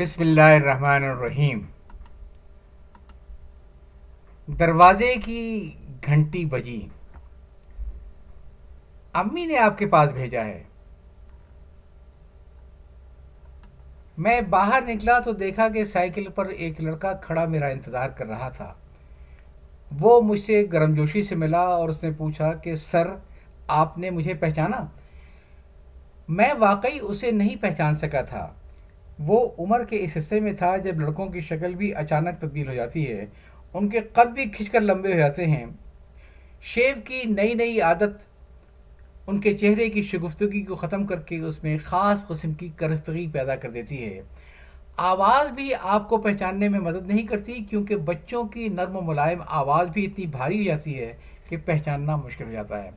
بسم اللہ الرحمن الرحیم۔ دروازے کی گھنٹی بجی۔ امی نے آپ کے پاس بھیجا ہے۔ میں باہر نکلا تو دیکھا کہ سائیکل پر ایک لڑکا کھڑا میرا انتظار کر رہا تھا۔ وہ مجھ سے گرم جوشی سے ملا اور اس نے پوچھا کہ، سر، آپ نے مجھے پہچانا؟ میں واقعی اسے نہیں پہچان سکا تھا۔ وہ عمر کے اس حصے میں تھا جب لڑکوں کی شکل بھی اچانک تبدیل ہو جاتی ہے۔ ان کے قد بھی کھنچ کر لمبے ہو جاتے ہیں۔ شیو کی نئی نئی عادت ان کے چہرے کی شگفتگی کو ختم کر کے اس میں خاص قسم کی کرستگی پیدا کر دیتی ہے۔ آواز بھی آپ کو پہچاننے میں مدد نہیں کرتی کیونکہ بچوں کی نرم و ملائم آواز بھی اتنی بھاری ہو جاتی ہے کہ پہچاننا مشکل ہو جاتا ہے۔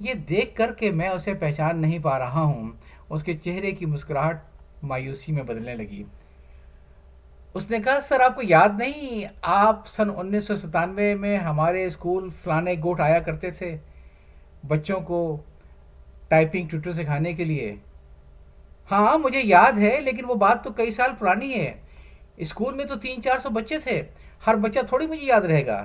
یہ دیکھ کر کہ میں اسے پہچان نہیں پا رہا ہوں۔ اس کے چہرے کی مسکراہٹ مایوسی میں بدلنے لگی۔ اس نے کہا، سر، آپ کو یاد نہیں، آپ سن انیس سو ستانوے میں ہمارے اسکول فلانے گوٹ آیا کرتے تھے بچوں کو ٹائپنگ ٹوٹر سکھانے کے لیے۔ ہاں مجھے یاد ہے، لیکن وہ بات تو کئی سال پرانی ہے۔ اسکول میں تو تین چار سو بچے تھے۔ ہر بچہ تھوڑی مجھے یاد رہے گا۔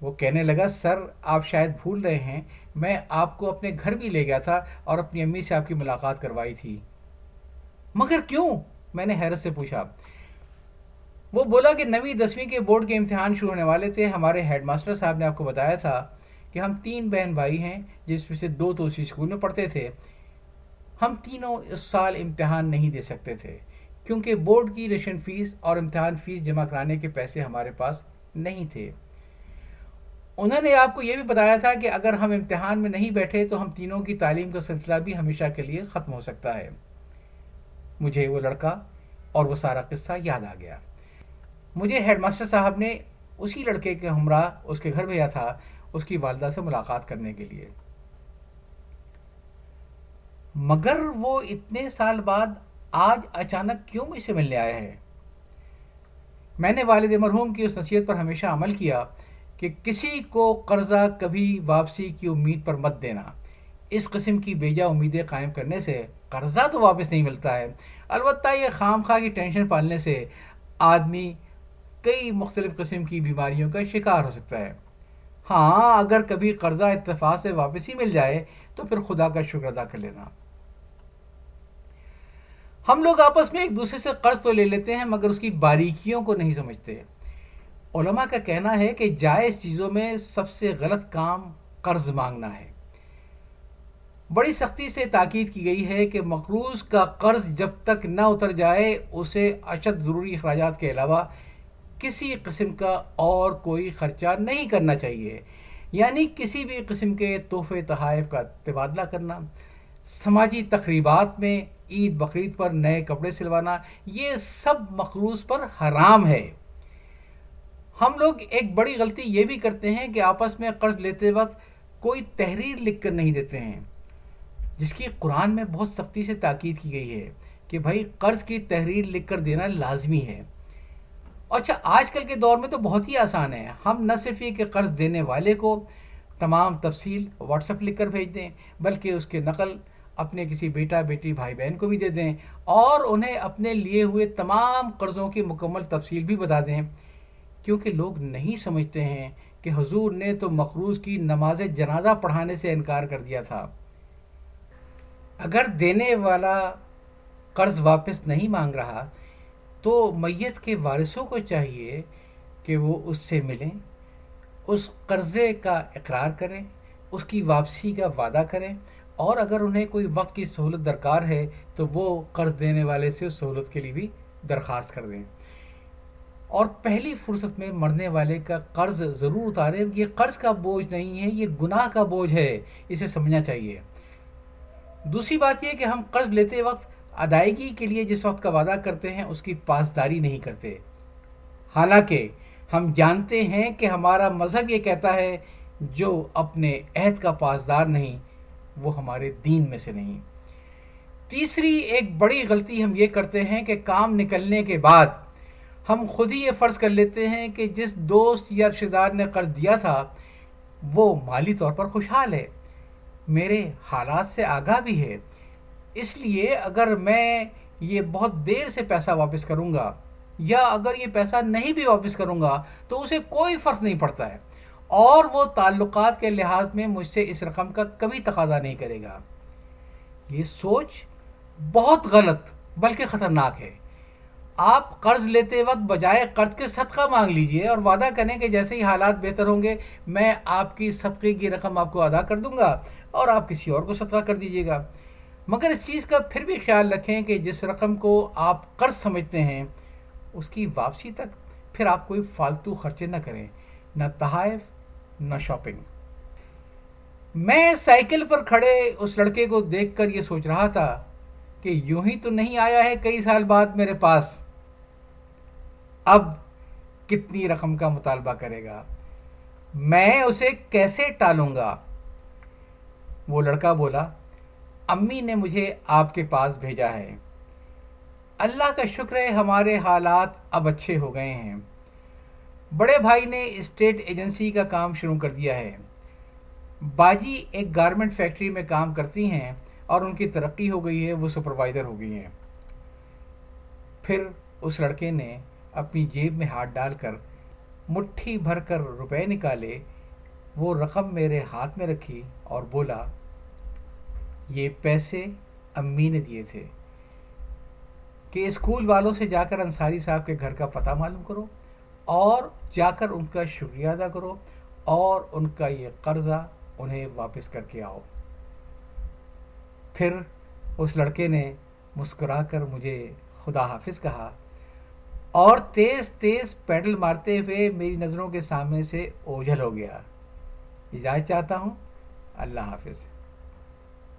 وہ کہنے لگا، سر، آپ شاید بھول رہے ہیں، میں آپ کو اپنے گھر بھی لے گیا تھا اور اپنی امی سے آپ کی ملاقات کروائی تھی۔ مگر کیوں؟ میں نے حیرت سے پوچھا۔ وہ بولا کہ نویں دسویں کے بورڈ کے امتحان شروع ہونے والے تھے۔ ہمارے ہیڈ ماسٹر صاحب نے آپ کو بتایا تھا کہ ہم تین بہن بھائی ہیں جس میں سے دو تو اسی اسکول میں پڑھتے تھے۔ ہم تینوں اس سال امتحان نہیں دے سکتے تھے کیونکہ بورڈ کی ریشن فیس اور امتحان فیس جمع کرانے کے پیسے ہمارے پاس نہیں تھے۔ انہوں نے آپ کو یہ بھی بتایا تھا کہ اگر ہم امتحان میں نہیں بیٹھے تو ہم تینوں کی تعلیم کا سلسلہ بھی ہمیشہ کے لیے ختم ہو سکتا ہے۔ مجھے وہ لڑکا اور وہ سارا قصہ یاد آ گیا۔ مجھے ہیڈ ماسٹر صاحب نے اسی لڑکے کے ہمراہ اس کے گھر بھیجا تھا، اس کی والدہ سے ملاقات کرنے کے لیے۔ مگر وہ اتنے سال بعد آج اچانک کیوں مجھ سے ملنے آیا ہے میں نے والد مرحوم کی اس نصیحت پر ہمیشہ عمل کیا کہ کسی کو قرضہ کبھی واپسی کی امید پر مت دینا۔ اس قسم کی بیجا امیدیں قائم کرنے سے قرضہ تو واپس نہیں ملتا ہے۔ البتہ یہ خام خواہ کی ٹینشن پالنے سے آدمی کئی مختلف قسم کی بیماریوں کا شکار ہو سکتا ہے۔ ہاں اگر کبھی قرضہ اتفاق سے واپس ہی مل جائے تو پھر خدا کا شکر ادا کر لینا۔ ہم لوگ آپس میں ایک دوسرے سے قرض تو لے لیتے ہیں، مگر اس کی باریکیوں کو نہیں سمجھتے۔ علماء کا کہنا ہے کہ جائز چیزوں میں سب سے غلط کام قرض مانگنا ہے۔ بڑی سختی سے تاکید کی گئی ہے کہ مقروض کا قرض جب تک نہ اتر جائے، اسے اشد ضروری اخراجات کے علاوہ کسی قسم کا اور کوئی خرچہ نہیں کرنا چاہیے۔ یعنی کسی بھی قسم کے تحفے تحائف کا تبادلہ کرنا، سماجی تقریبات میں عید بقرعید پر نئے کپڑے سلوانا، یہ سب مقروض پر حرام ہے۔ ہم لوگ ایک بڑی غلطی یہ بھی کرتے ہیں کہ آپس میں قرض لیتے وقت کوئی تحریر لکھ کر نہیں دیتے ہیں۔ جس کی قرآن میں بہت سختی سے تاکید کی گئی ہے کہ بھائی قرض کی تحریر لکھ کر دینا لازمی ہے۔ اچھا آج کل کے دور میں تو بہت ہی آسان ہے۔ ہم نہ صرف یہ کہ قرض دینے والے کو تمام تفصیل واٹس اپ لکھ کر بھیج دیں، بلکہ اس کے نقل اپنے کسی بیٹا، بیٹی، بھائی، بہن کو بھی دے دیں اور انہیں اپنے لیے ہوئے تمام قرضوں کی مکمل تفصیل بھی بتا دیں۔ کیونکہ لوگ نہیں سمجھتے ہیں کہ حضور نے تو مقروض کی نماز جنازہ پڑھانے سے انکار کر دیا تھا۔ اگر دینے والا قرض واپس نہیں مانگ رہا، تو میت کے وارثوں کو چاہیے کہ وہ اس سے ملیں، اس قرضے کا اقرار کریں، اس کی واپسی کا وعدہ کریں۔ اور اگر انہیں کوئی وقت کی سہولت درکار ہے، تو وہ قرض دینے والے سے اس سہولت کے لیے بھی درخواست کر دیں۔ اور پہلی فرصت میں مرنے والے کا قرض ضرور اتاریں۔ یہ قرض کا بوجھ نہیں ہے، یہ گناہ کا بوجھ ہے، اسے سمجھنا چاہیے۔ دوسری بات یہ کہ ہم قرض لیتے وقت ادائیگی کے لیے جس وقت کا وعدہ کرتے ہیں، اس کی پاسداری نہیں کرتے۔ حالانکہ ہم جانتے ہیں کہ ہمارا مذہب یہ کہتا ہے، جو اپنے عہد کا پاسدار نہیں، وہ ہمارے دین میں سے نہیں۔ تیسری ایک بڑی غلطی ہم یہ کرتے ہیں کہ کام نکلنے کے بعد ہم خود ہی یہ فرض کر لیتے ہیں کہ جس دوست یا رشتے دار نے قرض دیا تھا، وہ مالی طور پر خوشحال ہے۔ میرے حالات سے آگاہ بھی ہے۔ اس لیے اگر میں یہ بہت دیر سے پیسہ واپس کروں گا یا اگر یہ پیسہ نہیں بھی واپس کروں گا تو اسے کوئی فرق نہیں پڑتا ہے۔ اور وہ تعلقات کے لحاظ میں مجھ سے اس رقم کا کبھی تقاضا نہیں کرے گا۔ یہ سوچ بہت غلط بلکہ خطرناک ہے۔ آپ قرض لیتے وقت بجائے قرض کے صدقہ مانگ لیجیے اور وعدہ کریں کہ جیسے ہی حالات بہتر ہوں گے، میں آپ کی صدقے کی رقم آپ کو ادا کر دوں گا۔ اور آپ کسی اور کو صدقہ کر دیجیے گا۔ مگر اس چیز کا پھر بھی خیال رکھیں کہ جس رقم کو آپ قرض سمجھتے ہیں، اس کی واپسی تک پھر آپ کوئی فالتو خرچے نہ کریں۔ نہ تحائف، نہ شاپنگ۔ میں سائیکل پر کھڑے اس لڑکے کو دیکھ کر یہ سوچ رہا تھا کہ یوں ہی تو نہیں آیا ہے کئی سال بعد میرے پاس۔ اب کتنی رقم کا مطالبہ کرے گا۔ میں اسے کیسے ٹالوں گا؟ وہ لڑکا بولا، امی نے مجھے آپ کے پاس بھیجا ہے۔ اللہ کا شکر ہے ہمارے حالات اب اچھے ہو گئے ہیں۔ بڑے بھائی نے اسٹیٹ ایجنسی کا کام شروع کر دیا ہے۔ باجی ایک گارمنٹ فیکٹری میں کام کرتی ہیں اور ان کی ترقی ہو گئی ہے، وہ سپروائزر ہو گئی ہیں۔ پھر اس لڑکے نے اپنی جیب میں ہاتھ ڈال کر مٹھی بھر کر روپے نکالے، وہ رقم میرے ہاتھ میں رکھی اور بولا یہ پیسے امی نے دیے تھے کہ اسکول والوں سے جا کر انصاری صاحب کے گھر کا پتہ معلوم کرو اور جا کر ان کا شکریہ ادا کرو اور ان کا یہ قرضہ انہیں واپس کر کے آؤ۔ پھر اس لڑکے نے مسکرا کر مجھے خدا حافظ کہا اور تیز تیز پیڈل مارتے ہوئے میری نظروں کے سامنے سے اوجھل ہو گیا۔ اجازت چاہتا ہوں۔ اللہ حافظ۔